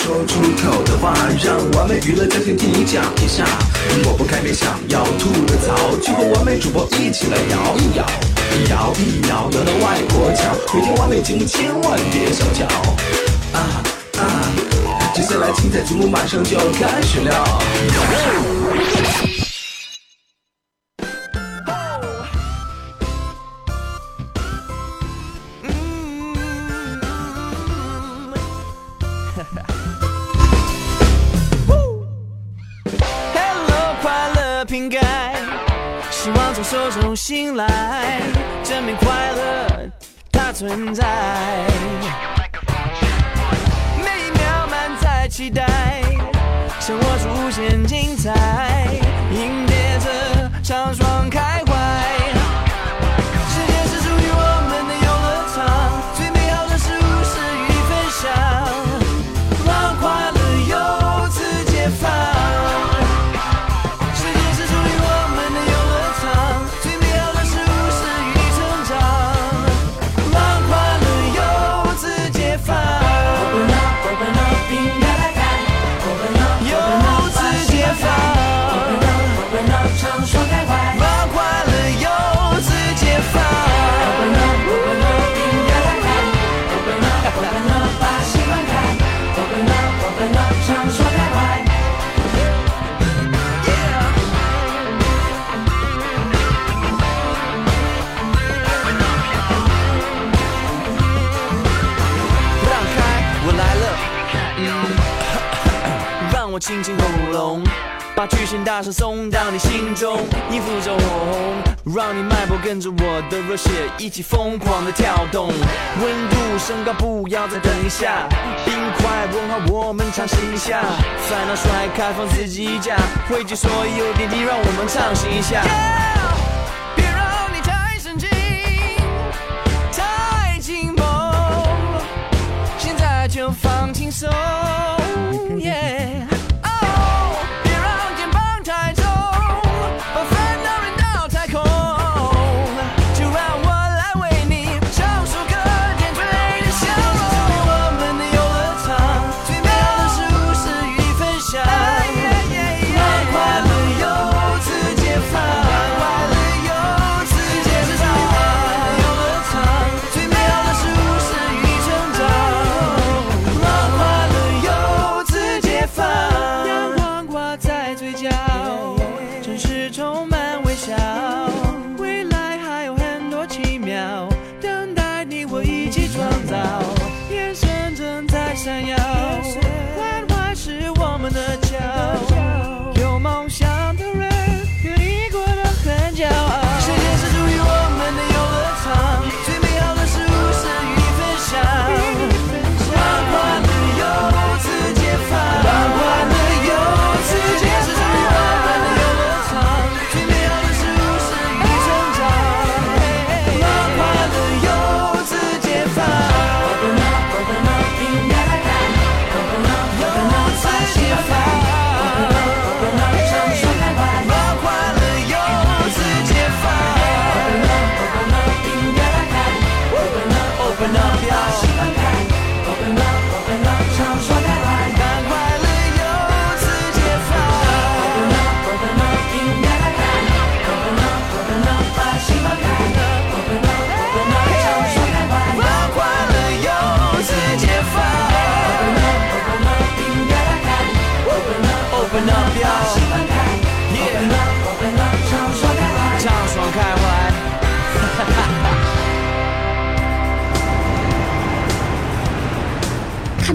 说出口的话，让完美娱乐家庭替你讲一下。抹不开面想要吐的槽，就和完美主播一起来摇一摇，摇一摇，摇到外婆桥。每天完美节目千万别小瞧。啊啊，接下来精彩节目马上就要开始了。醒来，证明快乐它存在。每一秒满载期待，生活无限精彩，迎接这场双开清清喉咙，把巨型大声送到你心中，你负着火红，让你脉搏跟着我的热血一起疯狂的跳动。温度升高，不要再等一下，冰块融化，我们尝试一下，烦恼甩开，放自己一架，汇集所有点滴，让我们畅行一下。别让你太神经，太紧绷，现在就放轻松。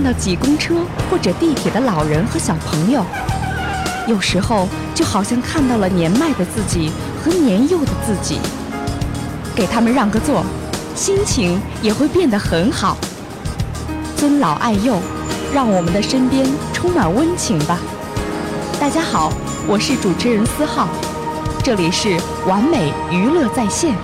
到挤公车或者地铁的老人和小朋友，有时候就好像看到了年迈的自己和年幼的自己。给他们让个座，心情也会变得很好。尊老爱幼，让我们的身边充满温情吧。大家好，我是主持人思浩，这里是完美娱乐在线。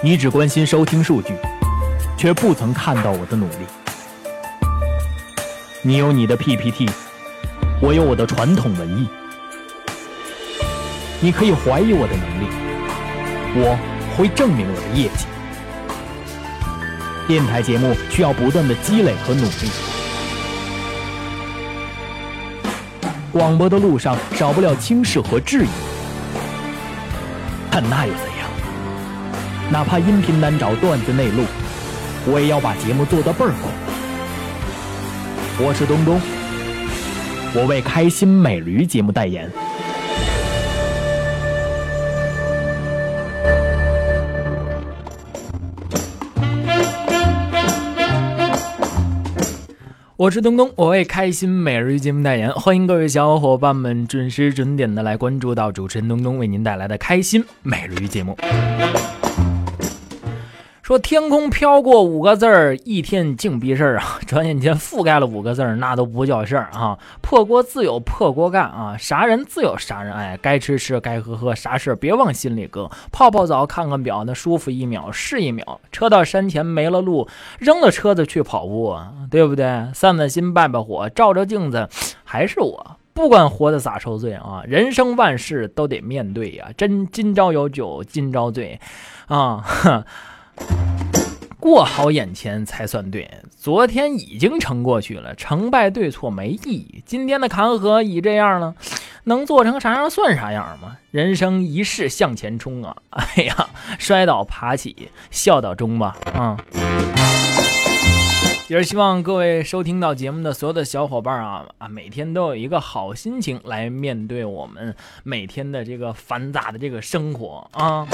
你只关心收听数据，却不曾看到我的努力。你有你的 PPT，我有我的传统文艺。你可以怀疑我的能力，我会证明我的业绩。电台节目需要不断的积累和努力，广播的路上少不了轻视和质疑，但那又怎样？哪怕音频难找，段子内录，我也要把节目做得倍儿过。我是东东，我为开心美驴节目代言。我是东东，我为开心每日节目代言，欢迎各位小伙伴们准时准点的来关注到主持人东东为您带来的开心每日节目。说天空飘过五个字儿，一天净逼事儿啊！转眼间覆盖了五个字儿，那都不叫事儿啊！破锅自有破锅干啊！啥人自有啥人爱，该吃吃，该喝喝，啥事儿别往心里搁。泡泡澡，看看表，那舒服一秒是一秒。车到山前没了路，扔了车子去跑步，对不对？散散心，拜拜火，照照镜子，还是我。不管活得咋受罪啊，人生万事都得面对呀。真今朝有酒今朝醉，啊。过好眼前才算对，昨天已经成过去了，成败对错没意义。今天的坎坷已这样了，能做成啥样算啥样吗？人生一世向前冲啊！哎呀，摔倒爬起，笑到终吧。啊，也是希望各位收听到节目的所有的小伙伴啊啊，每天都有一个好心情来面对我们每天的这个繁杂的这个生活啊。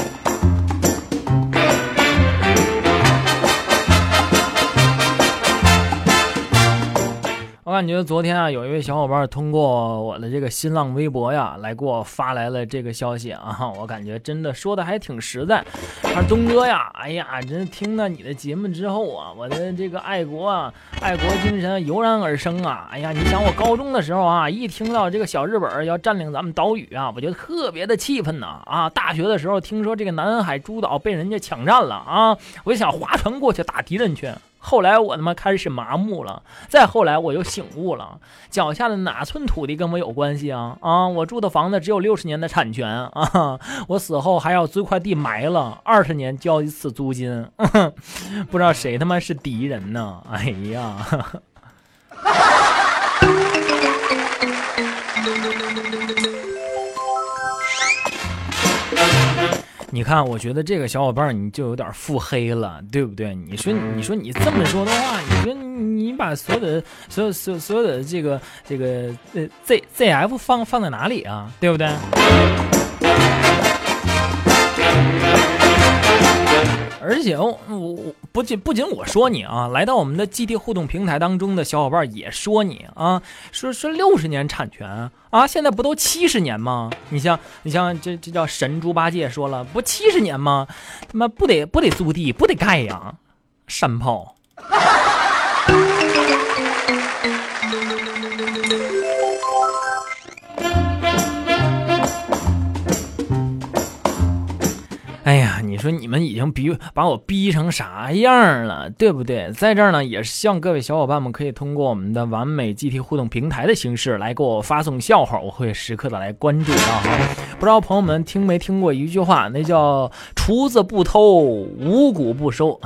我感觉昨天啊，有一位小伙伴通过我的这个新浪微博呀，来给我发来了这个消息啊。我感觉真的说的还挺实在。他说：“东哥呀，哎呀，真听了你的节目之后啊，我的这个爱国啊，爱国精神油然而生啊。哎呀，你想我高中的时候啊，一听到这个小日本要占领咱们岛屿啊，我就特别的气愤呐。啊，大学的时候听说这个南海诸岛被人家抢占了啊，我就想划船过去打敌人去。”后来我他妈开始麻木了，再后来我又醒悟了，脚下的哪寸土地跟我有关系啊？啊，我住的房子只有六十年的产权啊，我死后还要租块地埋了二十年交一次租金，不知道谁他妈是敌人呢？哎呀！你看，我觉得这个小伙伴你就有点腹黑了，对不对？你说，你说你这么说的话，你说你把所有的、所有、所所有的这个、这个呃 Z Z F 放放在哪里啊？对不对？而且我我不仅不仅我说你啊，来到我们的基地互动平台当中的小伙伴也说你啊，说说六十年产权啊，现在不都七十年吗？你像你像这这叫神猪八戒说了，不七十年吗？他妈不得不得租地不得盖呀，山炮。你说你们已经逼把我逼成啥样了，对不对？在这儿呢，也是希望各位小伙伴们可以通过我们的完美 GT 互动平台的形式来给我发送笑话，我会时刻的来关注到哈。不知道朋友们听没听过一句话，那叫“厨子不偷，五谷不收”。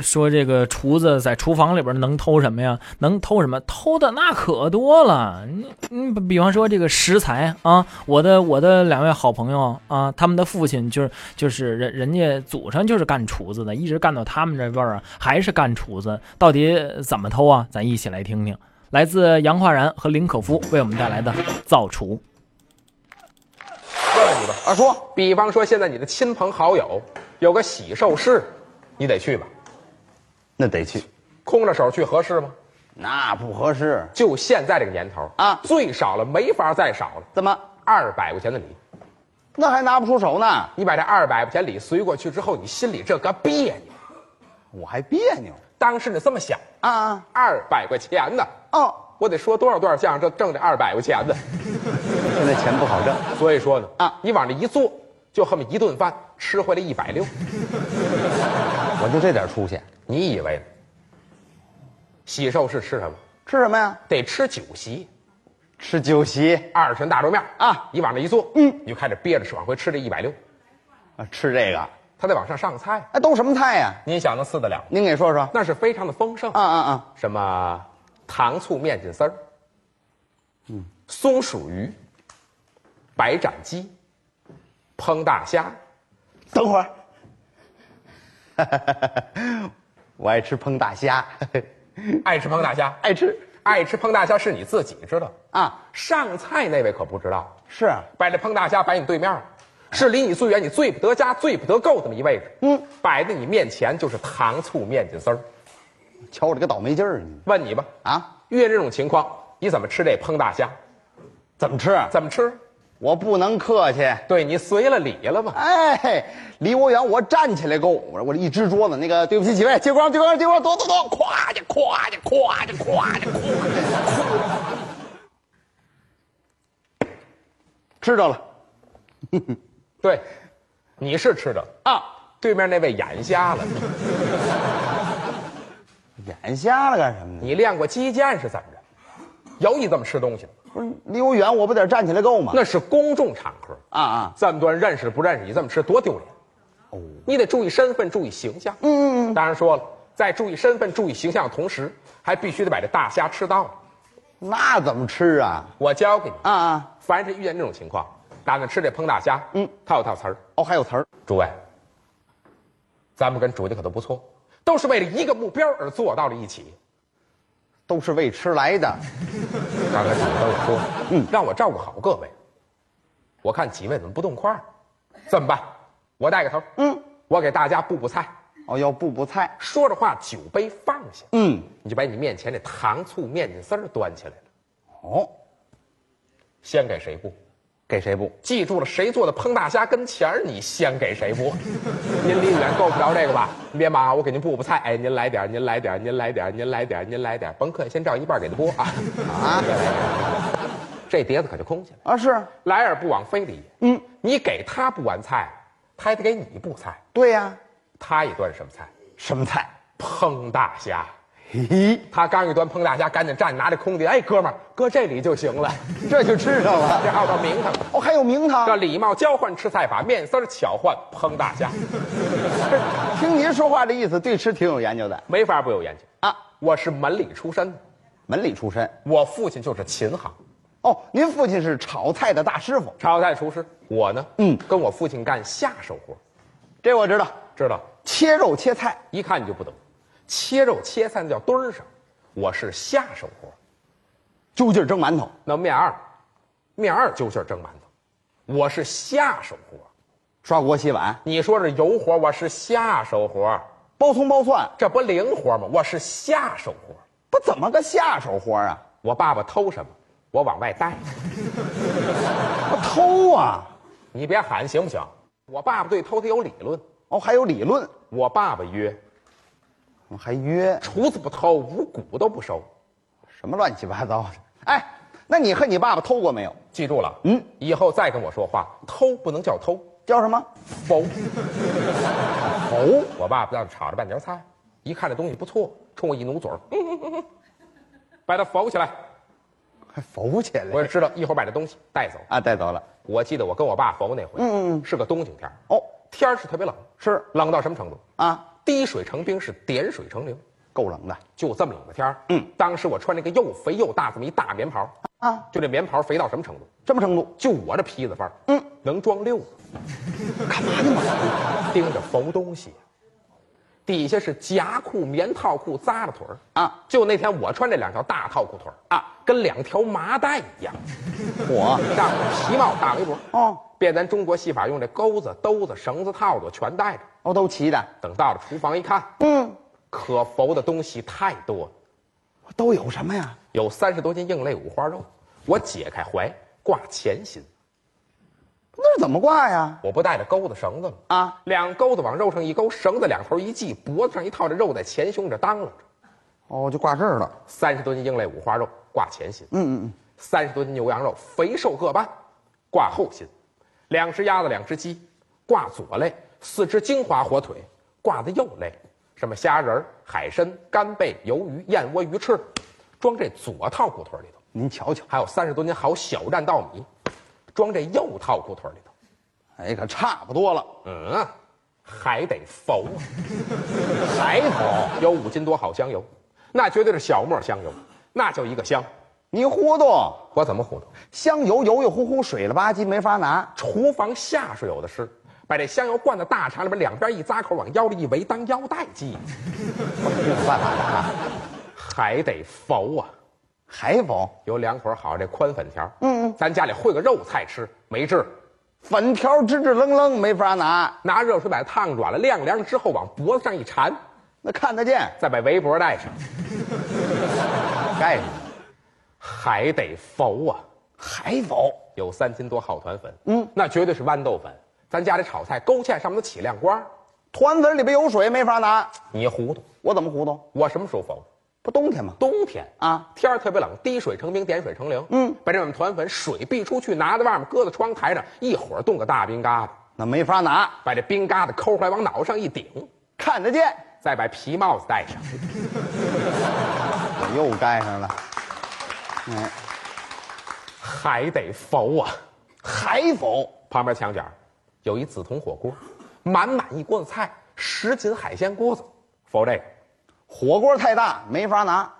说这个厨子在厨房里边能偷什么呀？能偷什么？偷的那可多了。你你比方说这个食材啊，我的我的两位好朋友啊，他们的父亲就是就是人人家祖上就是干厨子的，一直干到他们这辈儿还是干厨子。到底怎么偷啊？咱一起来听听，来自杨化然和林可夫为我们带来的造厨。问问你吧，二叔，比方说现在你的亲朋好友有个喜寿事，你得去吧？那得去，空着手去合适吗？那不合适。就现在这个年头啊，最少了没法再少了。怎么？二百块钱的礼，那还拿不出手呢？你把这二百块钱礼随过去之后，你心里这个别扭，我还别扭。当时你这么想啊，二百块钱呢？哦，我得说多少多少相声，挣挣这二百块钱呢？现在钱不好挣，所以说呢，啊，你往这一坐，就这么一顿饭吃回来一百六。我就这点出息，你以为呢？喜寿是吃什么？吃什么呀？得吃酒席，吃酒席二十大桌面啊你往那一坐，嗯你就开始憋着吃，往回吃这一百六，啊，吃这个，他得往上上菜，哎，都什么菜呀？您想能撕得了？您给说说。那是非常的丰盛啊啊啊！什么糖醋面筋丝儿，嗯，松鼠鱼，白斩鸡，烹大虾，等会儿，我爱吃烹大虾，爱吃烹大虾，爱吃爱吃烹大虾是你自己知道，啊，上菜那位可不知道。是啊摆这烹大虾摆你对面儿，是离你最远、你最不得家、最不得够这么一位置。嗯，摆在你面前就是糖醋面筋丝儿。瞧我这个倒霉劲儿，你问你吧，啊，遇见这种情况，你怎么吃这烹大虾？怎么吃？啊怎么吃？我不能客气。对你随了礼了吧？哎，离我远，我站起来够。我说我这一支桌子，那个对不起几位，接光接光接光，躲躲躲，咵去咵去咵去咵去咵去，知道了对，你是吃的，啊，对面那位眼瞎了。眼瞎了干什么呢？你练过击剑是怎么着？有你这么吃东西的？不是离我远，我不得站起来够吗？那是公众场合，啊啊，这么多人认识不认识你这么吃多丢脸。哦，你得注意身份，注意形象。嗯嗯嗯，当然说了，在注意身份、注意形象的同时，还必须得把这大虾吃到了。那怎么吃啊？我教给你，啊啊，凡是遇见这种情况，打算吃这烹大虾，嗯，它有套词儿。哦，还有词儿，诸位，咱们跟主家可都不错，都是为了一个目标而坐到了一起。都是为吃来的。刚才主家都有说，嗯，让我照顾好各位。我看几位怎么不动筷儿？怎么办？我带个头，嗯，我给大家布布菜。哦，要布布菜。说着话，酒杯放下，嗯，你就把你面前这糖醋面筋丝儿端起来了。哦，先给谁布？给谁布？记住了，谁做的烹大虾跟前儿，你先给谁布。您离得远够不着这个吧？您别忙，我给您布布菜。哎，您来点，您来点，您来点，您来点，您来点，甭客气，先照一半给他拨啊。啊这碟子可就空下来，啊，是，来而不往非礼。嗯，你给他布完菜，他还得给你布菜。对呀、他一端什么菜？什么菜？烹大虾。嘿，他刚一端烹大虾，赶紧站拿着空碟，哎，哥们儿，搁这里就行了。这就吃上了。这还有道名堂。哦，还有名堂叫。礼貌交换吃菜法，面丝儿巧换烹大虾，听您说话的意思，对吃挺有研究的没法不有研究。啊。我是门里出身的，门里出身。我父亲就是琴行，哦，您父亲是炒菜的大师傅，炒菜厨师。我呢，嗯跟我父亲干下手活，这我知道。知道？切肉切菜，一看你就不懂，切肉切菜那叫墩儿上，我是下手活。揪劲儿蒸馒头。那面二，面二揪劲儿蒸馒头，我是下手活。刷锅洗碗，你说是油活，我是下手活，包葱包蒜，这不灵活吗？我是下手活。不怎么个下手活啊？我爸爸偷什么，我往外带。我偷啊！你别喊行不行？我爸爸对偷他有理论。哦，还有理论，我爸爸约，我还约厨子不偷，五谷都不收。什么乱七八糟的？哎，那你和你爸爸偷过没有？记住了，嗯，以后再跟我说话，偷不能叫偷，叫什么？否。否，我爸爸在那炒着半截菜，一看这东西不错，冲我一努嘴儿，嗯 把它否起来。还否起来我就知道一会儿把这东西带走。啊，带走了。我记得我跟我爸否那回，嗯嗯嗯是个冬景天哦，天儿是特别冷，是冷到什么程度？啊，滴水成冰，是点水成流。够冷的就这么冷的天儿，嗯，当时我穿那个又肥又大这么一大棉袍，啊，就这棉袍肥到什么程度？什么程度，就我这坯子范儿，嗯，能装六个。干嘛呢？嘛？盯着缝东西，底下是夹裤、棉套裤、扎着腿儿。啊。就那天我穿这两条大套裤腿儿啊，跟两条麻袋一样，我让皮帽大围脖，哦。变咱中国戏法用这钩子、兜子、绳子、套子全带着。哦，都齐的。等到了厨房一看，嗯，可缝的东西太多了，都有什么呀？有三十多斤硬肋五花肉，我解开怀挂前心，那是怎么挂呀？我不带着钩子绳子吗？啊，两钩子往肉上一勾，绳子两头一系，脖子上一套，这肉在前胸这当啷着。哦，就挂这儿了。三十多斤硬肋五花肉挂前心，嗯嗯嗯，三十多斤牛羊肉肥瘦各半，挂后心，两只鸭子两只鸡挂左肋，四只金华火腿挂的肉类，什么虾仁、海参、干贝、鱿鱼、燕窝、鱼翅，装这左套裤腿里头。您瞧瞧，还有三十多斤好小担稻米，装这右套裤腿里头。哎，可差不多了，嗯，还得浮啊，还否？有五斤多好香油，那绝对是小磨香油，那叫一个香。你糊涂，我怎么糊涂？香油油油乎乎，水了吧唧，没法拿。厨房下水有的是，把这香油灌到大肠里边，两边一扎口，往腰里一围，当腰带系，没有办法拿，还得缝啊。还缝？有两捆好这宽粉条，嗯嗯，咱家里烩个肉菜吃，没治。粉条直直愣愣，没法拿。拿热水把它烫软了，晾凉了之后，往脖子上一缠，那看得见，再把围脖带上，盖上，还得浮啊。还缝？有三斤多好团粉，嗯，那绝对是豌豆粉。咱家里炒菜勾芡上面都起亮光，团粉里边有水，没法拿。你糊涂。我怎么糊涂？我什么时候浮？不冬天吗？冬天啊，天儿特别冷，滴水成冰，点水成零。嗯，把这碗团粉水避出去，拿在外面，搁在窗台上，一会儿冻个大冰疙瘩，那没法拿，把这冰疙瘩抠出来，往脑上一顶，看得见。再把皮帽子戴上，我 又盖上了。哎，还得浮啊！还否？旁边墙角有一紫铜火锅，满满一锅子菜，十斤海鲜锅子，否这个。火锅太大，没法拿。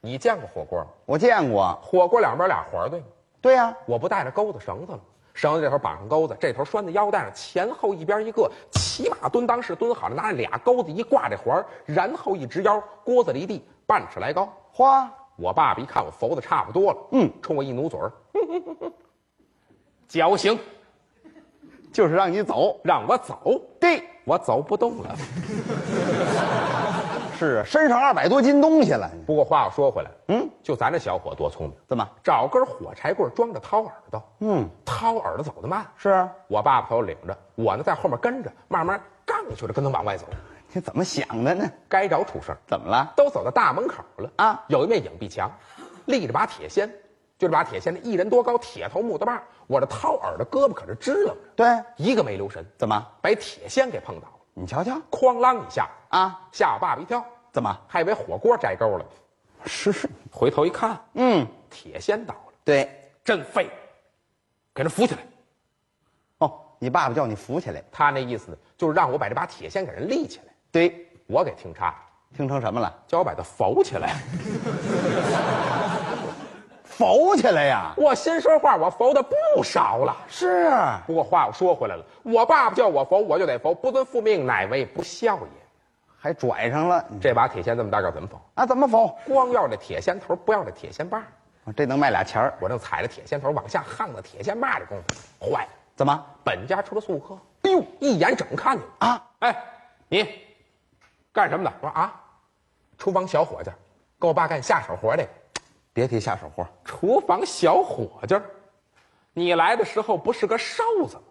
你见过火锅吗？我见过。火锅两边俩环儿，对吗？对呀、我不带着钩子绳子了，绳子这头绑上钩子，这头拴在腰带上，前后一边一个，骑马蹲裆式蹲好了，拿着俩钩子一挂这环儿，然后一直腰，锅子离地半尺来高。哗我爸爸一看我浮的差不多了，嗯，冲我一努嘴儿，绞刑，就是让你走。让我走，对，我走不动了。是啊身上二百多斤东西了。不过话又说回来，嗯，就咱这小伙多聪明，怎么？找根火柴棍装着掏耳朵，嗯，掏耳朵走得慢，是啊我爸爸头领着，我呢在后面跟着，慢慢杠去了，跟他往外走。你怎么想的呢？该着出声，怎么了？都走到大门口了啊有一面影壁墙，立着把铁锨，就这把铁锨，那一人多高，铁头木头把，我这掏耳朵胳膊可是支棱着，对，一个没留神，怎么？把铁锨给碰倒了，你瞧瞧哐啷一下，啊？吓我爸爸一跳，怎么？还以为火锅摘钩了，是是，回头一看，嗯，铁锨倒了，对。真废，给他扶起来。哦，你爸爸叫你扶起来。他那意思呢，就是让我把这把铁锨给人立起来，对，我给听岔了，听成什么了？叫我把它浮起来。浮起来呀？我心说话，我浮的不少了。是。不过话又说回来了，我爸爸叫我浮，我就得浮，不遵父命，乃为不孝也。还拽上了。这把铁锨这么大个怎么浮？啊？怎么浮？光要这铁锨头，不要这铁锨把儿。这能卖俩钱儿？我正踩着铁锨头往下夯到铁锨把的功夫，坏了！怎么？本家出了宿客，哎呦，一眼整看见了啊！哎，你干什么的？我说啊，厨房小伙计，给我爸干下手活的。别提下手活。厨房小伙计儿，你来的时候不是个瘦子吗？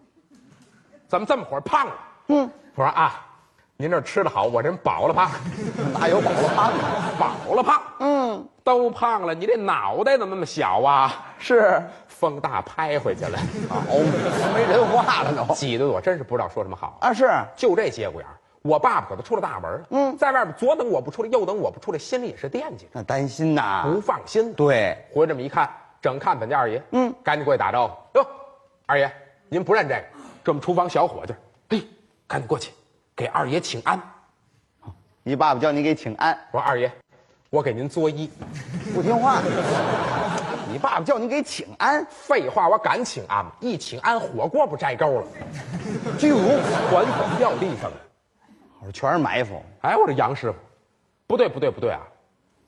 怎么这么会儿胖了？嗯，我说啊，您这吃的好，我这人饱了胖，哪有饱了胖的？饱了胖，嗯，都胖了，你这脑袋怎么那么小啊？是。风大拍回去了，哦，没人话了都。挤得我真是不知道说什么好。啊，是。就这节骨眼儿，我爸爸可都出了大门了。嗯，在外边左等我不出来，右等我不出来，心里也是惦记着，那担心呐。不放心。对，回来这么一看，正看本家二爷，嗯，赶紧过去打招呼。哟，二爷，您不认这个？这我们厨房小伙计，嘿，赶紧过去给二爷请安。你爸爸叫你给请安，我说二爷，我给您作揖。不听话。你爸爸叫你给请安，废话，我敢请安吗？一请安，火锅不摘钩了，就如团粉掉地上了。我说全是埋伏。哎，我说杨师傅，不对不对不对啊，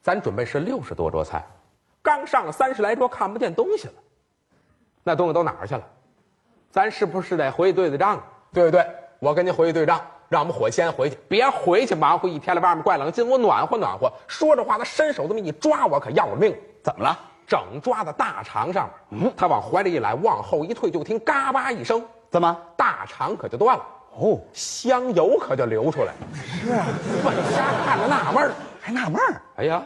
咱准备是六十多桌菜，刚上了三十来桌，看不见东西了，那东西都哪儿去了？咱是不是得回去对对账？对对对，我跟您回去对账，让我们伙计先回去，别回去忙活一天了，外面怪冷，进屋暖和暖和。说着话，他伸手这么一抓我，可要了命。怎么了？整抓到大肠上面，嗯，他往怀里一揽，往后一退，就听嘎巴一声，怎么？大肠可就断了，哦，香油可就流出来了。是啊，本家看着纳闷儿，还纳闷儿。哎呀，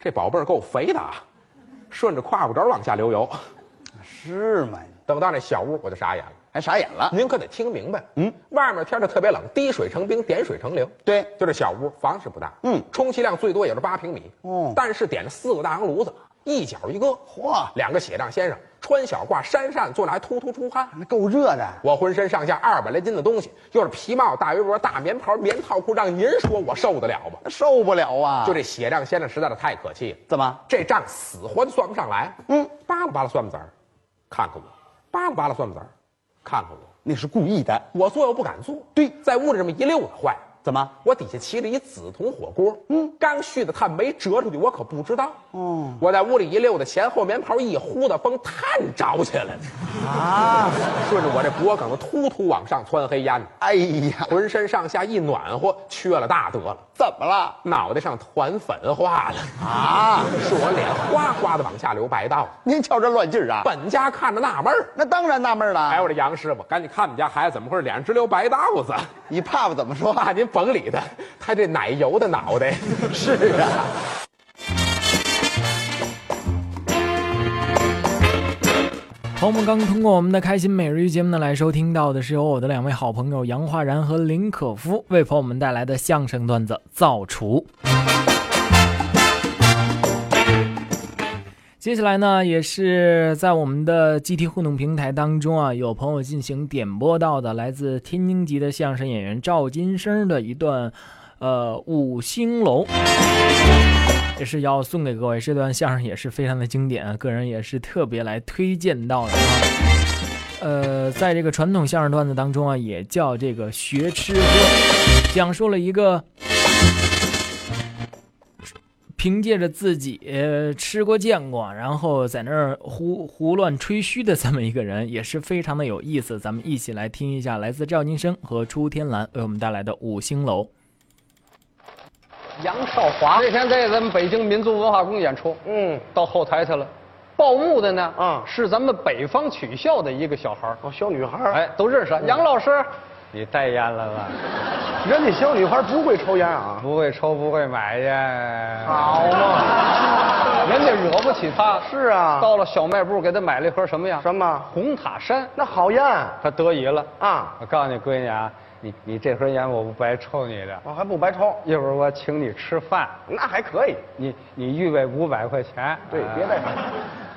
这宝贝儿够肥的啊，顺着胯骨轴往下流油。是吗？等到那小屋，我就傻眼了。还傻眼了。您可得听明白，嗯，外面天儿特别冷，滴水成冰，点水成流。对就这小屋，房是不大，嗯充其量最多也就八平米。哦但是点了四个大洋炉子，一脚一个，嚯两个血账先生穿小褂扇扇，坐那还突突出汗。那够热的。我浑身上下二百来斤的东西，又是皮帽、大围脖、大棉袍、棉套裤，让您说我受得了吗？那受不了啊！就这血账先生实在是太可气了。怎么？这账死活就算不上来。嗯，扒拉扒拉算盘子儿，看看我；扒拉扒拉算盘子儿，看看我。那是故意的。我做又不敢做，对在屋里这么一溜达，坏了。怎么？我底下骑着一紫铜火锅，嗯，刚续的炭没折出去，我可不知道。哦，我在屋里一溜达，前后棉袍一呼的，风炭着起来了，啊！顺着我这脖梗子突突往上窜黑烟，哎呀，浑身上下一暖和，缺了大德了，怎么了？脑袋上团粉化了，啊！是我脸哗哗的往下流白道。您瞧这乱劲儿啊！本家看着纳闷儿，那当然纳闷了。哎，我这杨师傅，赶紧看我们家孩子怎么回事，脸上直流白道子。你爸爸怎么说？啊，您甭理他，他这奶油的脑袋。是啊，朋友们刚通过我们的开心每日一节目呢来收听到的是由我的两位好朋友杨化然和林可夫为朋友们带来的相声段子《造厨》。接下来呢，也是在我们的 GT 互动平台当中啊，有朋友进行点播到的来自天津籍的相声演员赵金生的一段，呃，五星楼。也是要送给各位，这段相声也是非常的经典啊，个人也是特别来推荐到的啊。呃，在这个传统相声段子当中啊，也叫这个学吃喝，讲述了一个凭借着自己呃吃过见过，然后在那儿胡胡乱吹嘘的这么一个人，也是非常的有意思。咱们一起来听一下来自赵金生和朱天蓝为我们带来的《五星楼》。杨少华那天在咱们北京民族文化宫演出，嗯，到后台去了。报幕的呢，嗯是咱们北方曲校的一个小孩哦，小女孩，哎，都认识。杨老师，你带烟了吧？人家小女孩不会抽烟啊。不会抽，不会买烟，好嘛，人家惹不起他。是啊到了小卖部，给他买了一盒什么呀？什么红塔山。那好烟他得意了啊我告诉你，闺女啊，你你这盒烟我不白抽你的，我还不白抽，一会儿我请你吃饭，那还可以。你你预备五百块钱。对，哎别带上。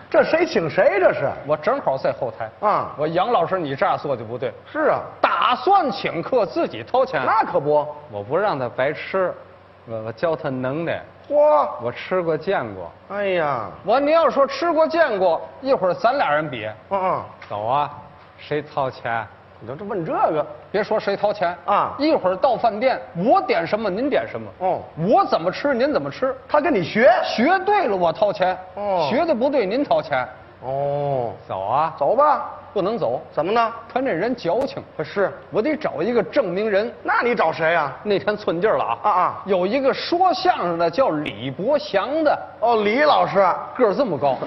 这谁请谁？这是我正好在后台啊我杨老师，你这样做就不对，是啊，打算请客自己掏钱，那可不。我不让他白吃，我我教他能耐，嚯，我吃过见过。哎呀，我你要说吃过见过，一会儿咱俩人比，嗯嗯，走啊，谁掏钱？你这问这个，别说谁掏钱啊一会儿到饭店，我点什么您点什么，哦我怎么吃您怎么吃，他跟你学。学对了我掏钱，哦学的不对您掏钱，哦，走啊，走吧。不能走，怎么呢？他那人矫情，可是，我得找一个证明人。那你找谁啊？那天寸劲儿了啊啊啊有一个说相声的叫李伯祥的，哦，李老师。个儿这么高，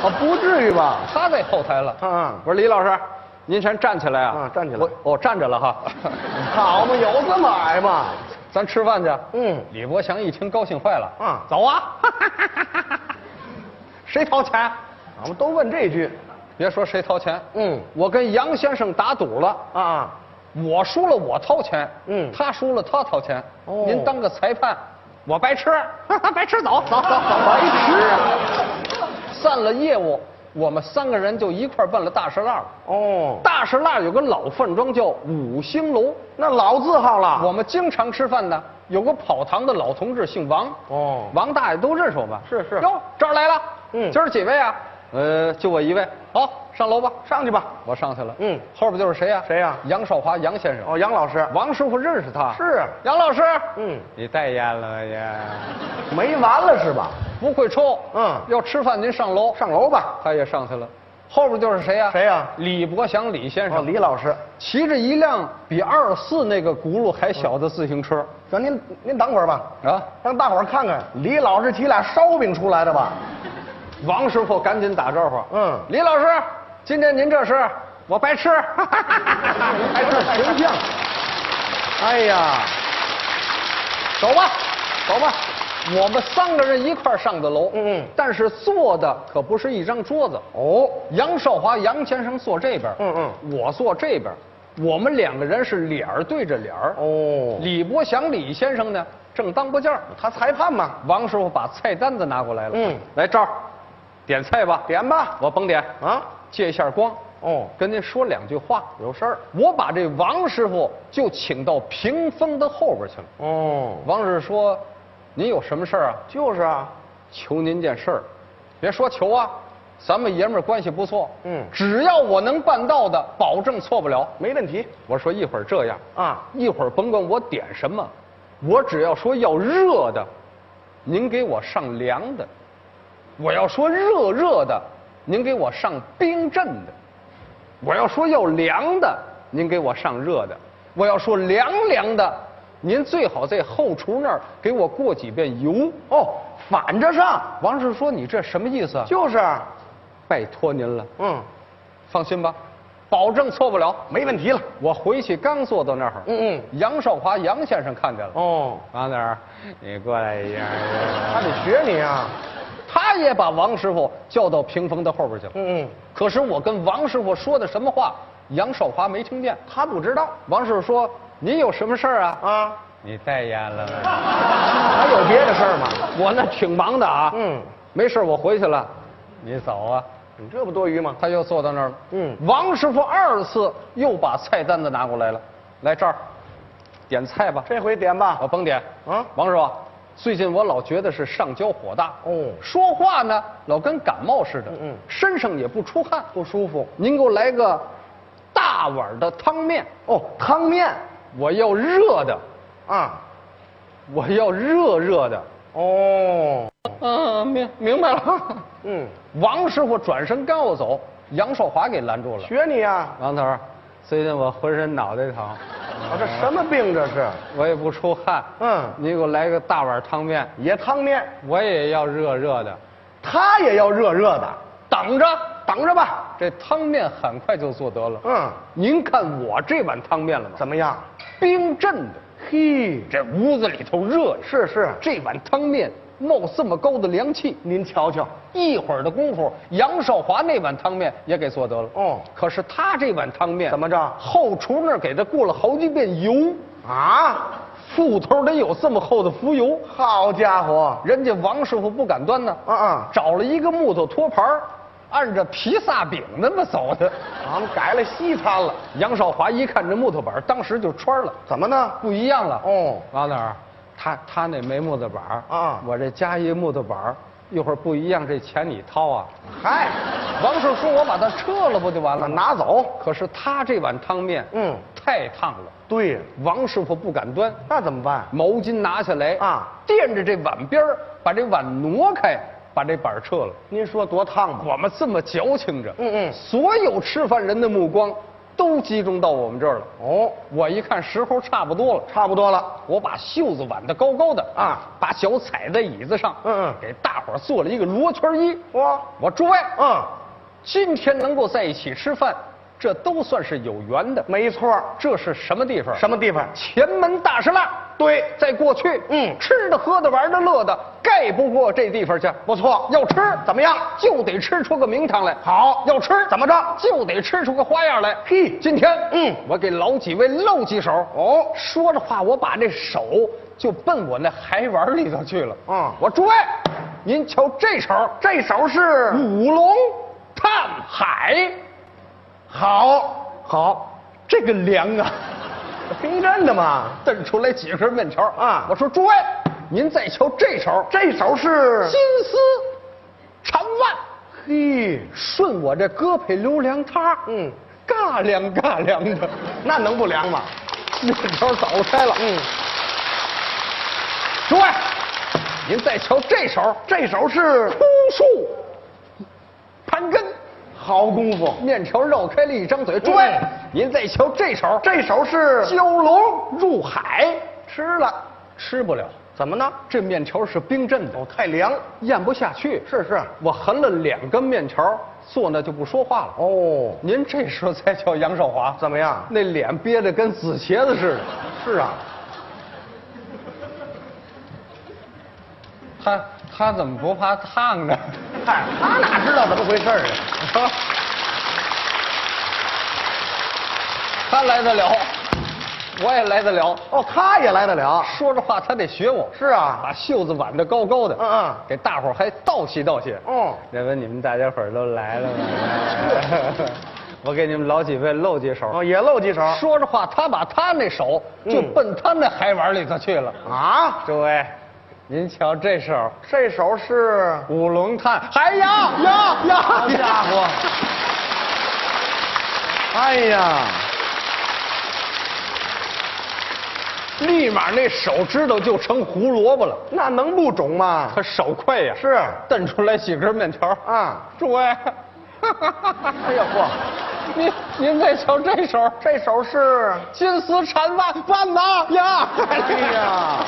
啊，不至于吧？他在后台了。嗯嗯我说李老师，您先站起来啊！啊站起来我我站着了哈。好嘛，有这么矮吗？咱吃饭去。嗯李伯祥一听高兴坏了。嗯走啊！谁掏钱？我们都问这句。别说谁掏钱。嗯我跟杨先生打赌了，啊啊，我输了我掏钱，嗯他输了他掏钱。哦您当个裁判，我白吃，白吃走走走走，白吃啊！散了业务，我们三个人就一块儿奔了大石栏了。哦，大石栏有个老饭庄叫五星楼，那老字号了。我们经常吃饭的有个跑堂的老同志姓王，哦王大爷都认识我们？是是哟，这儿来了，嗯今儿几位啊？呃，就我一位。好，上楼吧。上去吧。我上去了。嗯后边就是谁呀？谁呀杨少华，杨先生。哦，杨老师。王师傅认识他。是啊杨老师。嗯，你带烟了也没完了是吧？不会抽。嗯要吃饭您上楼。上楼吧。他也上去了。后边就是谁呀？谁呀李伯祥，李先生。哦，李老师。骑着一辆比二四那个轱辘还小的自行车。行，您您等会儿吧，啊，让大伙儿看看李老师骑俩烧饼出来的吧？王师傅赶紧打招呼。嗯李老师，今天您这是我白吃，白吃形象。哎呀，走吧，走吧。我们三个人一块儿上的楼，嗯嗯但是坐的可不是一张桌子。哦，杨少华杨先生坐这边，嗯嗯，我坐这边，我们两个人是脸儿对着脸儿。哦，李伯祥李先生呢，正当不件儿他裁判嘛，王师傅把菜单子拿过来了，嗯，来这儿，点菜吧，点吧。我甭点，啊，借一下光，哦，跟您说两句话。有事儿。我把这王师傅就请到屏风的后边去了。哦，王师傅说：“您有什么事儿啊？就是啊。求您件事儿，别说求啊，咱们爷们儿关系不错。嗯只要我能办到的，保证错不了。没问题。我说一会儿这样啊一会儿甭管我点什么，我只要说要热的，您给我上凉的；我要说热热的，您给我上冰镇的；我要说要凉的，您给我上热的；我要说凉凉的，您最好在后厨那儿给我过几遍油。哦，反着上。王师傅说：“你这什么意思啊？”就是。拜托您了，嗯，放心吧，保证错不了。没问题了。我回去刚坐到那儿，嗯嗯杨少华杨先生看见了，哦，王子，你过来一下。他得学你啊。他也把王师傅叫到屏风的后边去了。嗯嗯，可是我跟王师傅说的什么话，杨少华没听见。他不知道王师傅说：“您有什么事儿啊？”啊。你代言了吗？还有别的事儿吗？我那挺忙的啊。嗯，没事，我回去了。你走啊。你这不多余吗？他又坐到那儿了。嗯王师傅二次又把菜单子拿过来了，来这儿，点菜吧。这回点吧我。甭点。啊王师傅，最近我老觉得是上焦火大。哦说话呢老跟感冒似的。嗯嗯身上也不出汗。不舒服。您给我来个大碗的汤面，哦，汤面我要热的，啊。我要热热的。哦，嗯，明明白了。嗯，王师傅转身刚要走，杨少华给拦住了。学你啊。王头，最近我浑身脑袋疼，啊，这什么病这是？我也不出汗。嗯你给我来个大碗汤面，也汤面，我也要热热的。他也要热热的。等着，等着吧。这汤面很快就做得了。嗯，您看我这碗汤面了吗？怎么样？冰镇的，嘿，这屋子里头热呀。是是，这碗汤面冒这么高的凉气，您瞧瞧。一会儿的功夫，杨少华那碗汤面也给做得了。哦可是他这碗汤面怎么着后厨那儿给他过了好几遍油，啊，腹头得有这么厚的浮油。好家伙！人家王师傅不敢端呢，啊啊，找了一个木头托盘按着披萨饼那么走的。俺们改了西餐了。杨少华一看这木头板，当时就穿了，怎么呢？不一样了。哦王哪儿？他他那没木头板儿啊我这加一木头板儿一会儿不一样，这钱你掏啊。嗨，王师傅说：“我把它撤了不就完了？”拿走。可是他这碗汤面，嗯，太烫了，对，王师傅不敢端，那怎么办？毛巾拿下来啊垫着这碗边儿把这碗挪开，把这板儿撤了。您说多烫吧？我们这么矫情着，嗯嗯所有吃饭人的目光都集中到我们这儿了。哦，我一看时候差不多了，差不多了。我把袖子挽得高高的啊把脚踩在椅子上，嗯嗯给大伙儿做了一个罗圈揖。哇，我诸位，嗯，今天能够在一起吃饭，这都算是有缘的。没错。这是什么地方？什么地方？前门大栅栏。对，在过去，嗯吃的、喝的、玩的、乐的，盖不过这地方去。不错。要吃怎么样？就得吃出个名堂来。好要吃怎么着就得吃出个花样来。嘿今天，嗯我给老几位露几手。哦说着话，我把这手就奔我那海碗里头去了。嗯我诸位，您瞧这手，这手是舞龙探海，好，好，这个凉啊！冰镇的嘛。炖出来几根面条啊我说诸位，您再瞧这手，这手是金丝缠腕，嘿，顺我这胳膊溜凉叉，嗯，嘎凉嘎凉的，那能不凉吗？面条早开了。嗯，诸位，您再瞧这手，这手是枯树盘根，好功夫。面条绕开了一张嘴。诸位嗯，您再瞧这手，这手是蛟龙入海，吃了，吃不了，怎么呢？这面条是冰镇的哦，，太凉。咽不下去。是是。我含了两根面条，坐那就不说话了。哦，您这时候才叫杨少华，怎么样？那脸憋得跟紫茄子似的。是啊。他他怎么不怕烫呢？嗨，他哪知道怎么回事儿啊？他来得了，我也来得了。哦，他也来得了。说着话，他得学我。是啊把袖子挽得高高的。嗯嗯给大伙儿还道谢道谢。哦那不你们大家伙儿都来了吗？我给你们老几位露几手。哦，也露几手。说着话，他把他那手就嗯奔他那海碗里头去了。啊，诸位，您瞧这手，这手是五龙探，哎呀呀呀好家伙！哎呀，立马那手指头就成胡萝卜了。那能不肿吗？他手快呀，是。蹬出来几根面条。啊，诸位，哎呀嚯，您您再瞧这手，这手是，金丝缠万万呐呀！哎呀，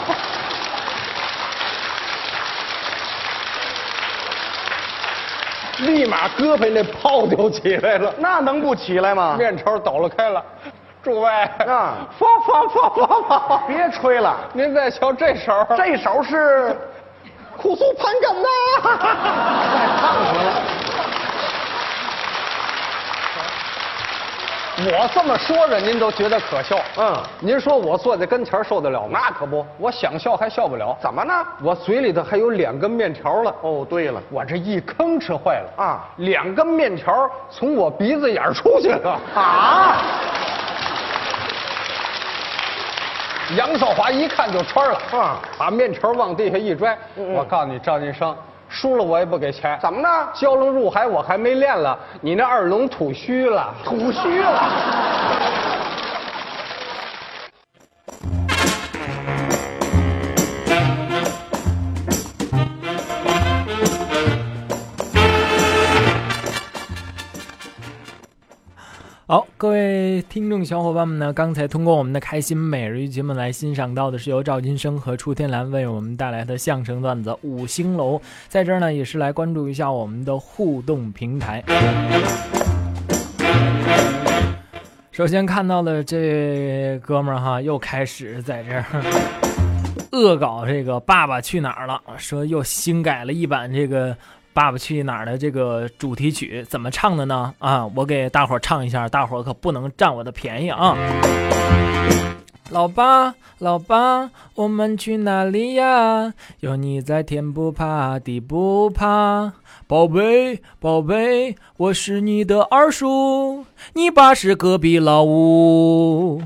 立马胳膊那泡就起来了，那能不起来吗？面朝倒了开了。诸位，啊发发发发发！别吹了，您再瞧这手，这手是，酷苏盘根呐！烫死了。我这么说着，您都觉得可笑。嗯您说我坐在跟前受得了吗？那可不，我想笑还笑不了。怎么呢？我嘴里头还有两根面条了。哦，对了，我这一吭吃坏了啊两根面条从我鼻子眼儿出去了啊！杨少华一看就穿了，啊把面条往地下一拽。我告诉你，赵金生，输了我也不给钱。怎么呢？蛟龙入海我还没练了，你那二龙吐须了。吐须了。好，各位听众小伙伴们呢，刚才通过我们的开心每日一节目来欣赏到的是由赵金生和楚天蓝为我们带来的相声段子《五星楼》。在这儿呢，也是来关注一下我们的互动平台。首先看到的这哥们儿哈，又开始在这儿 恶搞这个《爸爸去哪儿了》，说又新改了一版这个《爸爸去哪儿》的这个主题曲，怎么唱的呢？啊，我给大伙儿唱一下，大伙儿可不能占我的便宜啊！老爸，老爸，我们去哪里呀？有你在，天不怕地不怕。宝贝，宝贝，我是你的二叔，你爸是隔壁老吴。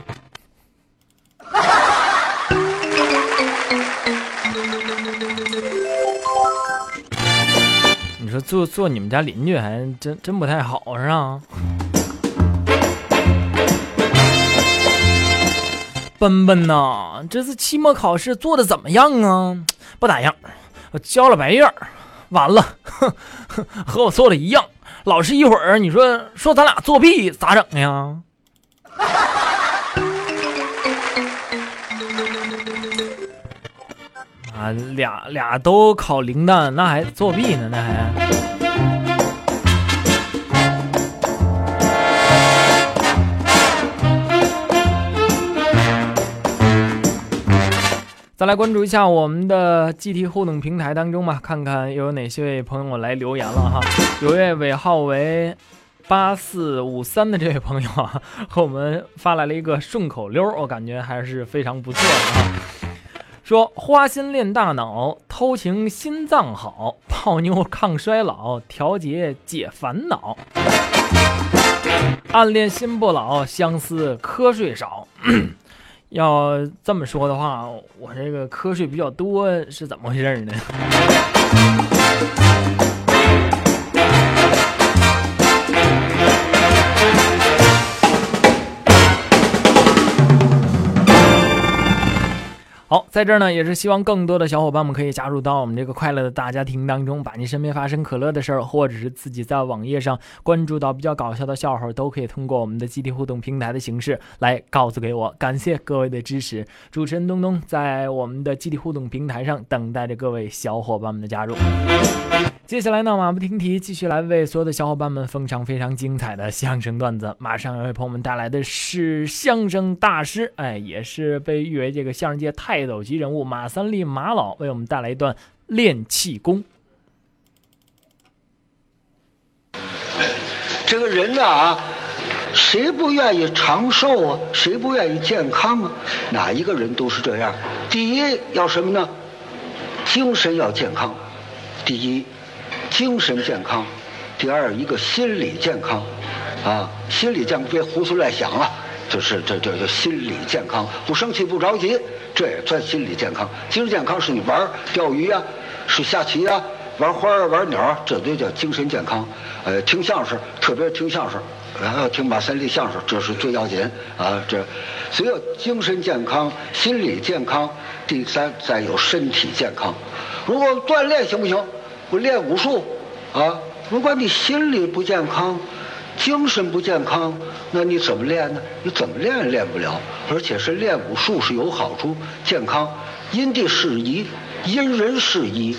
做做你们家邻居还真真不太好是吧？奔奔呐，这次期末考试做的怎么样啊？不咋样，我交了白卷，完了，哼 哼和我做的一样。老师一会儿你说说咱俩作弊咋整呀？啊，俩俩都考零蛋，那还作弊呢？那还。再来关注一下我们的 GT 互动平台当中吧，看看又有哪些位朋友来留言了哈。有位尾号为八四五三的这位朋友啊，和我们发来了一个顺口溜，我感觉还是非常不错的啊。说花心练大脑，偷情心脏好，泡妞抗衰老，调节解烦恼，暗恋心不老，相思瞌睡少。要这么说的话，我这个瞌睡比较多是怎么回事呢？好，在这儿呢，也是希望更多的小伙伴们可以加入到我们这个快乐的大家庭当中，把你身边发生可乐的事儿，或者是自己在网页上关注到比较搞笑的笑话，都可以通过我们的集体互动平台的形式来告诉给我。感谢各位的支持，主持人东东在我们的集体互动平台上等待着各位小伙伴们的加入。接下来呢，马不停蹄，继续来为所有的小伙伴们奉上非常精彩的相声段子。马上要为朋友们带来的是相声大师，哎，也是被誉为这个相声界太泰斗级人物马三立马老为我们带来一段练气功。这个人呐，谁不愿意长寿啊？谁不愿意健康啊？哪一个人都是这样。第一要什么呢？精神要健康。第一，精神健康；第二，一个心理健康。啊，心理健康别胡思乱想了，就是这这这心理健康，不生气不着急，这也算心理健康。精神健康是你玩钓鱼呀，是下棋呀。玩花儿玩鸟，这都叫精神健康。呃，听相声，特别听相声，然后听马三立相声，这是最要紧啊。这，只有精神健康、心理健康，第三再有身体健康。如果锻炼行不行？我练武术啊。如果你心理不健康，精神不健康，那你怎么练呢？你怎么练也练不了。而且是练武术是有好处，健康，因地适宜，因人适宜。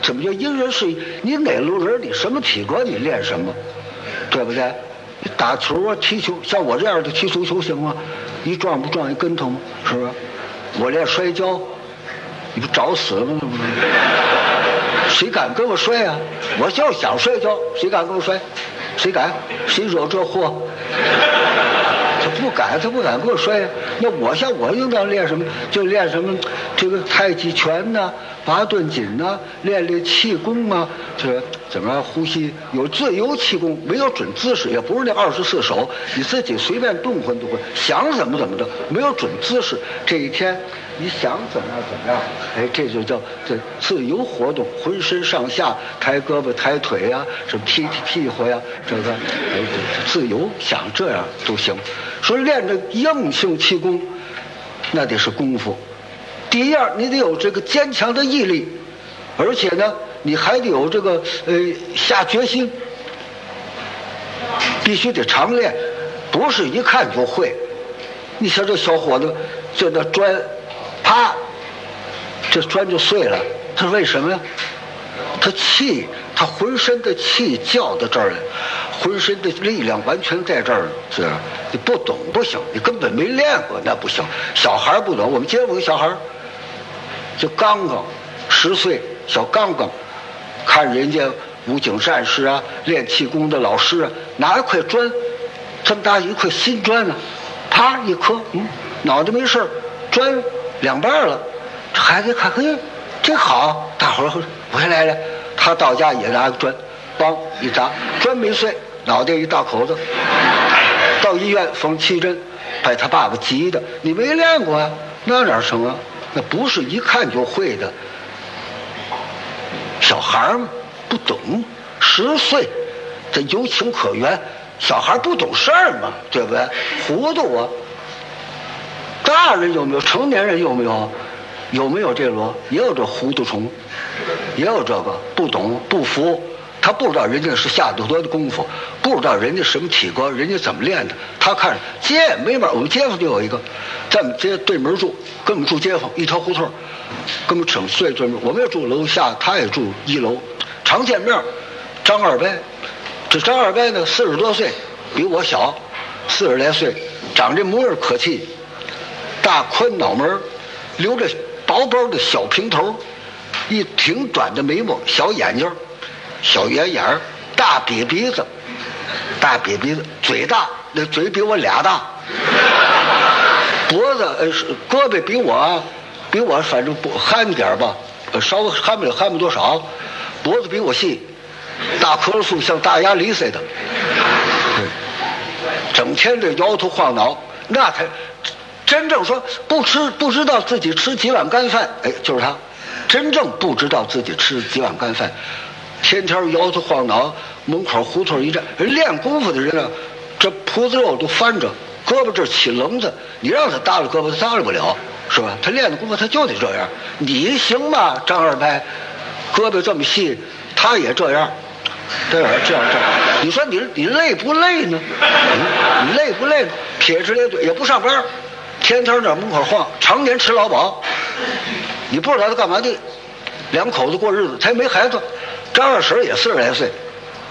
怎么叫因人适宜？你哪路人，你什么体格，你练什么，对不对？你打球啊，踢球，像我这样的踢足球行吗？一撞不撞一跟头吗？是不是？我练摔跤，你不找死了吗？谁敢跟我摔啊？我就想摔跤，谁敢跟我摔？谁敢？谁惹这祸？不敢，他不敢给我摔呀。那我像我应当练什么？就练什么这个太极拳呐。八段锦呐，练练气功啊，这怎么呼吸？有自由气功，没有准姿势，也不是那二十四手，你自己随便动换动换，想怎么怎么的，没有准姿势。这一天你想怎么样怎么样，哎，这就叫这自由活动，浑身上下抬胳膊抬腿呀，什么踢踢屁股呀，这个哎自由想这样都行。说练这硬性气功，那得是功夫。第一样，你得有这个坚强的毅力，而且呢，你还得有这个呃下决心，必须得常练，不是一看就会。你瞧这小伙子，这那砖，啪，这砖就碎了。他说为什么呀？他气，他浑身的气叫到这儿来，浑身的力量完全在这儿。是，你不懂不行，你根本没练过那不行。小孩不懂，我们街坊有小孩。就刚刚十岁，小刚刚，看人家武警战士啊，练气功的老师啊，拿一块砖，这么大一块新砖呢，啪一磕，嗯，脑袋没事砖两半了。这孩子一看，嘿，真好，大伙儿回来了。他到家也拿个砖，梆一砸，砖没碎，脑袋一大口子。到医院缝七针，把他爸爸急的，你没练过啊，那哪成啊？那不是一看就会的，小孩儿不懂，十岁，这有情可原。小孩不懂事儿嘛，对不对？糊涂啊！大人有没有？成年人有没有？有没有这种？也有这糊涂虫，也有这个不懂不服。他不知道人家是下多多的功夫，不知道人家什么体格，人家怎么练的。他看街没门，我们街坊就有一个，在我们街对门住，跟我们住街坊一条胡同，跟我们整岁对门。我们也住楼下，他也住一楼，常见面。张二白，这张二白呢，四十多岁，比我小，四十来岁，长这模样可气，大宽脑门，留着薄薄的小平头，一挺短的眉毛，小眼睛。小圆眼儿，大瘪鼻子，大瘪鼻子，嘴大，那嘴比我俩大，脖子呃是胳膊比我，比我反正不憨点儿吧，稍微憨不了憨不多少，脖子比我细，大棵树像大鸭梨似的，整天这摇头晃脑，那才真正说不吃不知道自己吃几碗干饭，哎，就是他，真正不知道自己吃几碗干饭。天天摇头晃脑，门口胡同一站，人练功夫的人啊，这脯子肉都翻着，胳膊这起棱子，你让他耷拉胳膊，他耷拉不了，是吧？他练的功夫他就得这样。你行吗，张二白？胳膊这么细，他也这样，这样这样这样。你说你你累不累呢？你累不累？撇着咧嘴也不上班，天天在门口晃，常年吃劳保。你不知道他干嘛的？两口子过日子，他也没孩子。张二婶也四十来岁，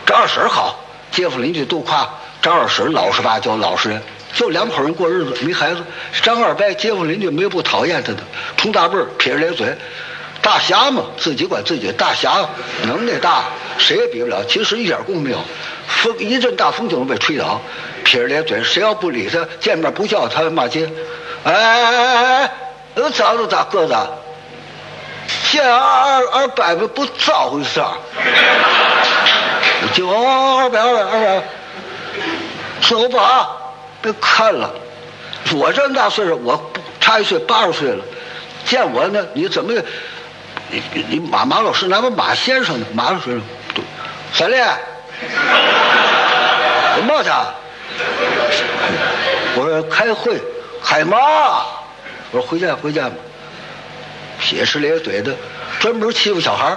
张二婶好，街坊邻居都夸张二婶老实巴交，老实人。就两口人过日子，没孩子。张二伯街坊邻居没有不讨厌他的，冲大辈儿撇着咧嘴，大侠嘛，自己管自己大侠，能耐大，谁也比不了。其实一点功没有，风一阵大风就能被吹倒，撇着咧嘴，谁要不理他，见面不叫他骂街。哎哎哎哎哎，呃咋了咋个子？见二二二伯伯不招呼一声，就二百二百二百，走吧，别看了。我这么大岁数，我差一岁八十岁了，见我呢，你怎么，你你马马老师，哪怕马先生呢？马老师，对，三烈，怎么去？我说开会，开嘛？我说回家回家吧。撇着咧嘴的，专门欺负小孩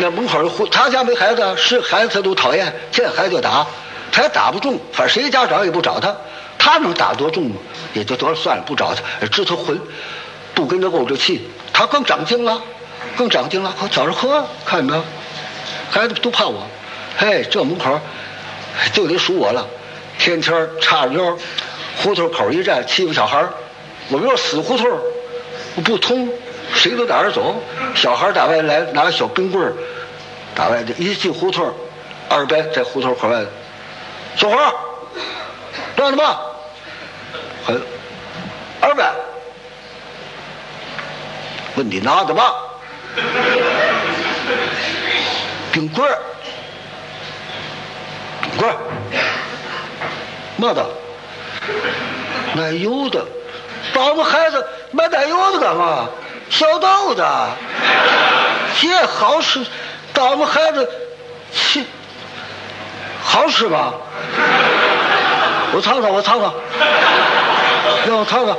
那门口儿他家没孩子，是孩子他都讨厌，见孩子就打，他也打不中，反正谁家长也不找他，他能打多重吗？也就得了，算了，不找他，知他混，不跟他怄着气，他更长劲了，更长劲了。我早上喝，看见没有？孩子都怕我，嘿，这门口就得数我了，天天叉着腰，胡同口一站，欺负小孩我们要死胡同不通。谁都打着走，小孩打外来拿个小冰棍儿，打外的一进胡同，二伯在胡同口外，小伙儿，干什么？很，二伯，问你拿的嘛？冰棍儿，冰棍儿，嘛的？奶油的，把我们孩子买奶油的干嘛？小豆子，这好吃，咱们孩子切，好吃吧？我尝尝，我尝尝，让我尝尝。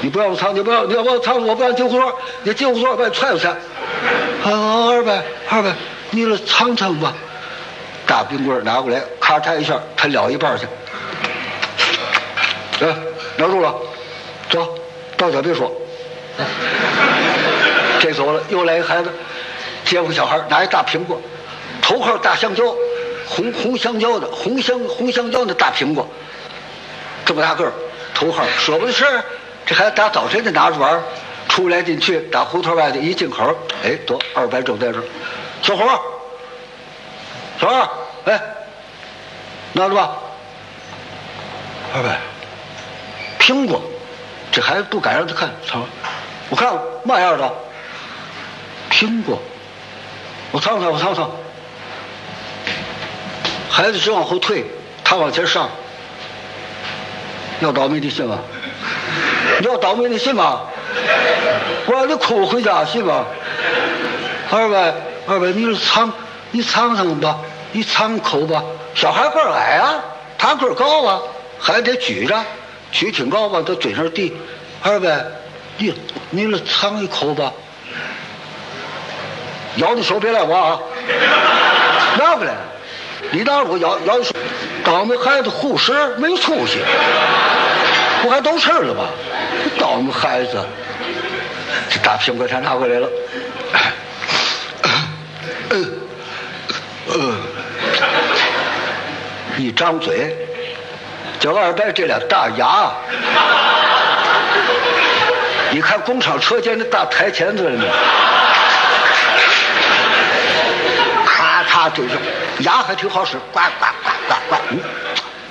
你不要我尝，你不要，你要不要尝，我不让进胡同，你进胡同把你踹出去。啊，二百，二百，你来尝尝吧。大冰棍拿过来，咔嚓一下，他了一半去。来，拿住了，走。到家别说，这走了，又来一孩子，街坊小孩拿一大苹果，头号大香蕉，红红香蕉的红香红香蕉的大苹果，这么大个儿，头号。舍不得事这孩子打早晨就拿着玩出来进去，打胡同外头一进口，哎，得二百正在这儿，小伙儿，小二，哎，拿着吧，二百，苹果。这孩子不敢让他看，他说：“我看嘛样的？苹果，我尝尝，我尝尝。”孩子直往后退，他往前上。要倒霉的信吗？要倒霉的信吗？我让你哭回家信吗？二百，二百，你尝，你尝尝吧，你尝口吧。小孩个矮啊，他个高啊，还得举着。举挺高吧他嘴上递，二伯，你你来尝一口吧。咬你手别赖我啊！拿过来，你拿我咬咬你手。倒霉孩子护食没出息，不还都吃了吗？倒霉孩子，这大苹果他拿过来了。一张嘴。小二伯这俩大牙，你看工厂车间那大台钳子了没？咔咔对上，牙还挺好使，呱呱呱呱呱。嗯，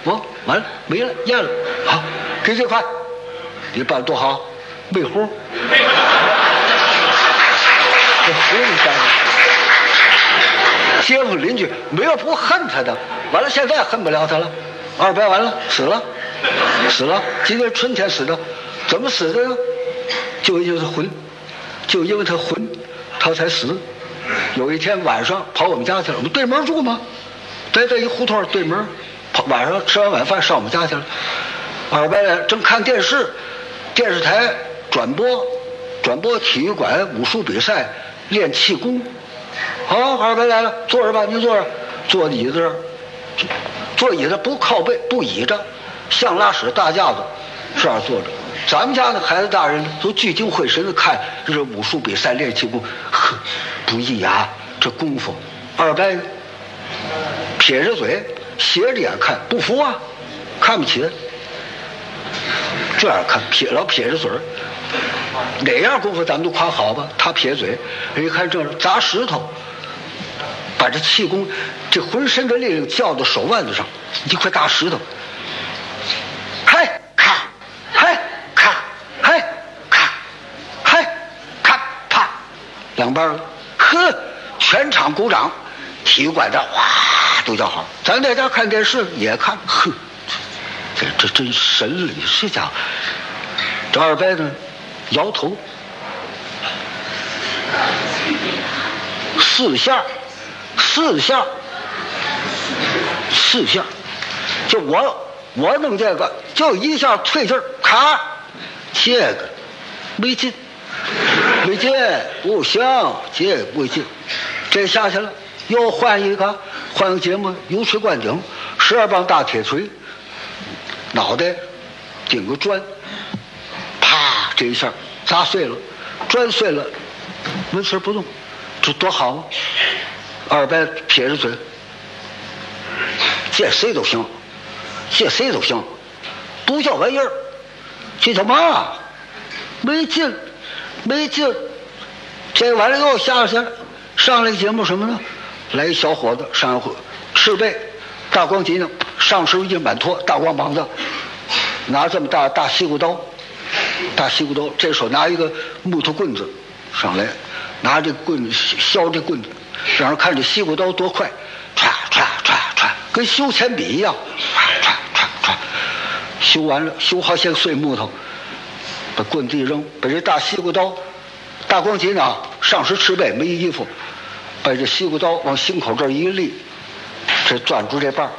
我完了没了咽了，好，给这块，你办多好，没糊。这糊你干街坊邻居没有不恨他的，完了现在恨不了他了。二百完了，死了，死了。今年春天死的，怎么死的呢？就因为他混，就因为他混，他才死。有一天晚上跑我们家去了，我们对门住吗？在这一胡同对门，跑晚上吃完晚饭上我们家去了。二百正看电视，电视台转播，转播体育馆武术比赛，练气功。好，二百来了，坐着吧，您坐着，坐椅子。坐椅子不靠背，不倚着，像拉屎大架子，这样坐着。咱们家那孩子大人都聚精会神的看这武术比赛练气功，呵，不易啊，这功夫。二伯撇着嘴，斜着眼看，不服啊，看不起。这样看，撇老撇着嘴儿，哪样功夫咱们都夸好吧？他撇嘴，一看这砸石头，把这气功，这浑身的力量叫到手腕子上，一块大石头，嘿咔，嘿咔，嘿咔，嘿咔啪，两半了，呵，全场鼓掌，体育馆的哇都叫好。咱在家看电视也看，呵，这这真神了，这家伙。这二伯呢，摇头，四下，四下，四下，就我我弄这个，就一下退劲儿，咔，这个没劲，没劲，不行，这个不行，这下去了，又换一个，换个节目，油锤灌顶，十二磅大铁锤，脑袋顶个砖。啪！这一下砸碎了，砖碎了，纹丝不动，这多好啊！二伯撇着嘴，见谁都行，见谁都行，不叫玩意儿，这叫嘛？没劲，没劲。这完了以后下去，上来个节目什么呢？来一小伙子上回赤背，大光脊梁，上身一件满脱，大光膀子，拿这么大大西瓜刀。大西瓜刀，这手拿一个木头棍子上来，拿这棍子削这棍子，让人看这西瓜刀多快，唰唰唰唰，跟修铅笔一样，唰唰唰唰，修完了，修好些碎木头，把棍子一扔，把这大西瓜刀，大光脊呢，上身赤背没衣服，把这西瓜刀往心口这一立，这攥住这把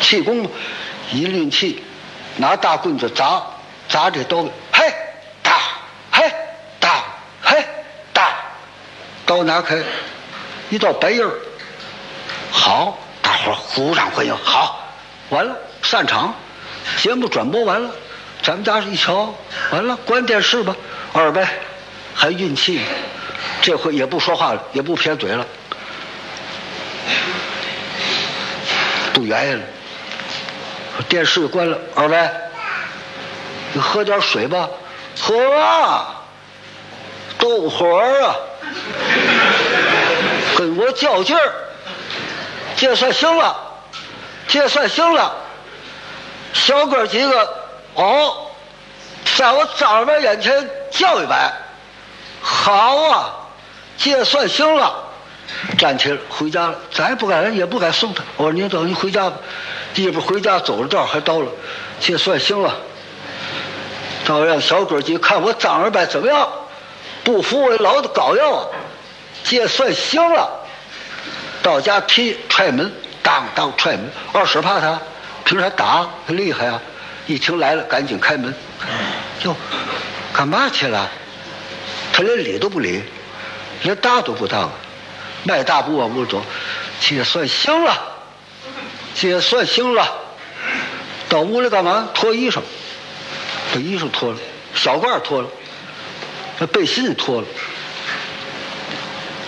气功一运气，拿大棍子砸。砸这刀，嘿，打，嘿，打，嘿，打，刀拿开，一道白印儿，好，大伙儿鼓掌欢迎，好，完了，散场，节目转播完了，咱们家一瞧，完了，关电视吧，二伯还运气，这回也不说话了，也不撇嘴了，不原因了，电视关了，二伯。你喝点水吧，喝啊，斗火啊，跟我较劲儿，这算行了，这算行了。小哥几个哦，在我张二伯眼前叫一摆，好啊，这算行了。站起来回家了，咱也不敢，也不敢送他。我说你等你回家吧，一边回家走着道还到了，这算行了。照让小哥几看我张二伯怎么样？不服我老子膏药，这算行了。到家踢踹门，当当踹门。二婶怕他，凭啥打？他厉害啊！一听来了，赶紧开门。哟，干嘛去了？他连理都不理，连搭都不搭，迈大步往屋走。这算行了，这算行了。到屋里干嘛？脱衣裳。把衣裳脱了，小褂脱了，那背心脱了，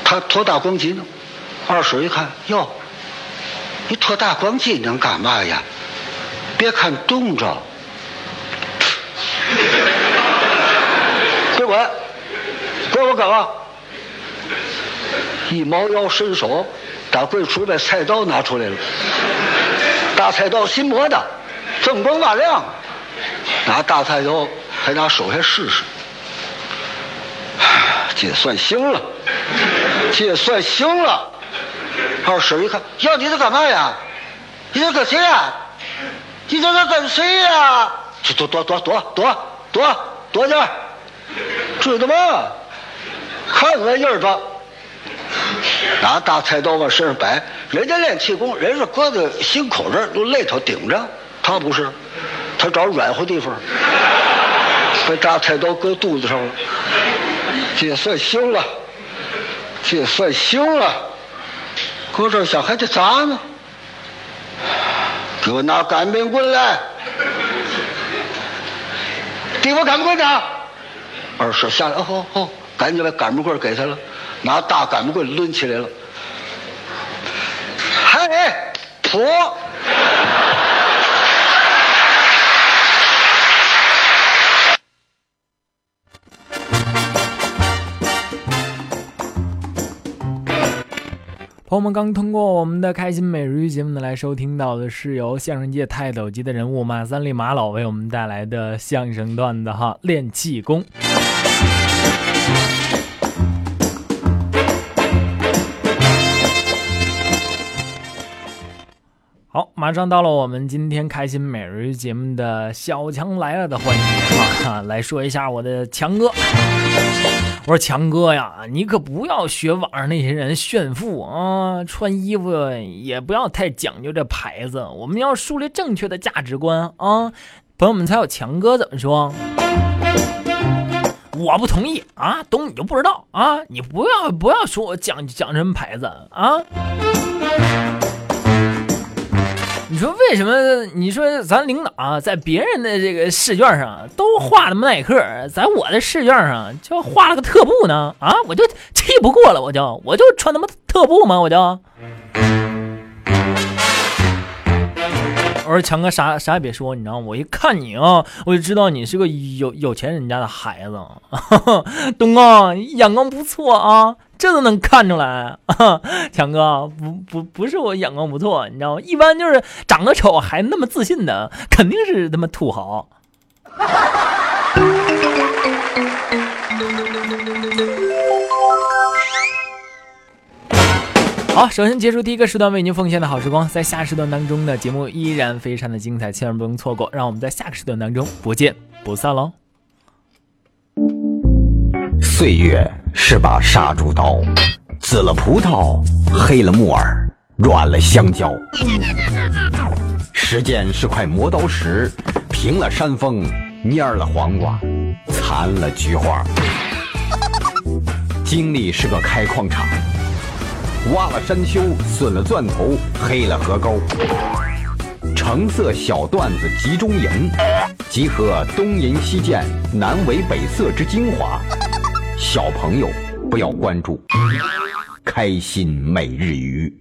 他脱大光巾呢。二婶一看，哟，你脱大光巾能干嘛呀？别看冻着，给我，给我干嘛？一猫腰伸手，打柜橱把菜刀拿出来了，大菜刀新磨的，锃光瓦亮。拿大菜刀，还拿手下试试，这算行了，这算行了。二婶一看，要你这干嘛呀？你这跟谁呀？你这是跟谁呀？躲躲躲躲躲躲躲躲点知道吗？看我印儿吧。拿大菜刀往身上摆，人家练气功，人是搁在心口这儿，用肋头顶着，他不是。他找软和地方，把大菜刀搁肚子上了，这算行了，这也算行了。搁这想还得砸呢？给我拿擀面棍来！给我擀面棍子？二婶下来，哦哦，赶紧把擀面棍给他了，拿大擀面棍抡起来了，嘿，破。朋友们刚通过我们的开心每日鱼节目呢，来收听到的是由相声界泰斗级的人物马三立马老为我们带来的相声段子哈，练气功。好，马上到了我们今天开心每日鱼节目的小强来了的环节啊，来说一下我的强哥。我说强哥呀，你可不要学网上那些人炫富啊，穿衣服也不要太讲究这牌子，我们要树立正确的价值观啊。朋友们猜我强哥怎么说？我不同意啊，懂你就不知道啊，你不要不要说我讲讲什么牌子啊。你说为什么？你说咱领导，在别人的这个试卷上都画的耐克，在我的试卷上就画了个特步呢？啊，我就气不过了，我就我就穿他妈特步吗？我就。我说强哥啥啥也别说，你知道吗？我一看你啊，我就知道你是个有有钱人家的孩子。东哥眼光不错啊。这都能看出来，强哥不不不是我眼光不错，你知道吗？一般就是长得丑还那么自信的，肯定是他妈土豪。好，首先结束第一个时段为您奉献的好时光，在下时段当中的节目依然非常的精彩，千万不能错过。让我们在下个时段当中不见不散喽。岁月是把杀猪刀，紫了葡萄，黑了木耳，软了香蕉。时间是块磨刀石，平了山峰，蔫了黄瓜，残了菊花。经历是个开矿场，挖了山丘损了钻头黑了河沟。橙色小段子集中营集合东营西涧南为北色之精华。小朋友不要关注开心每日娱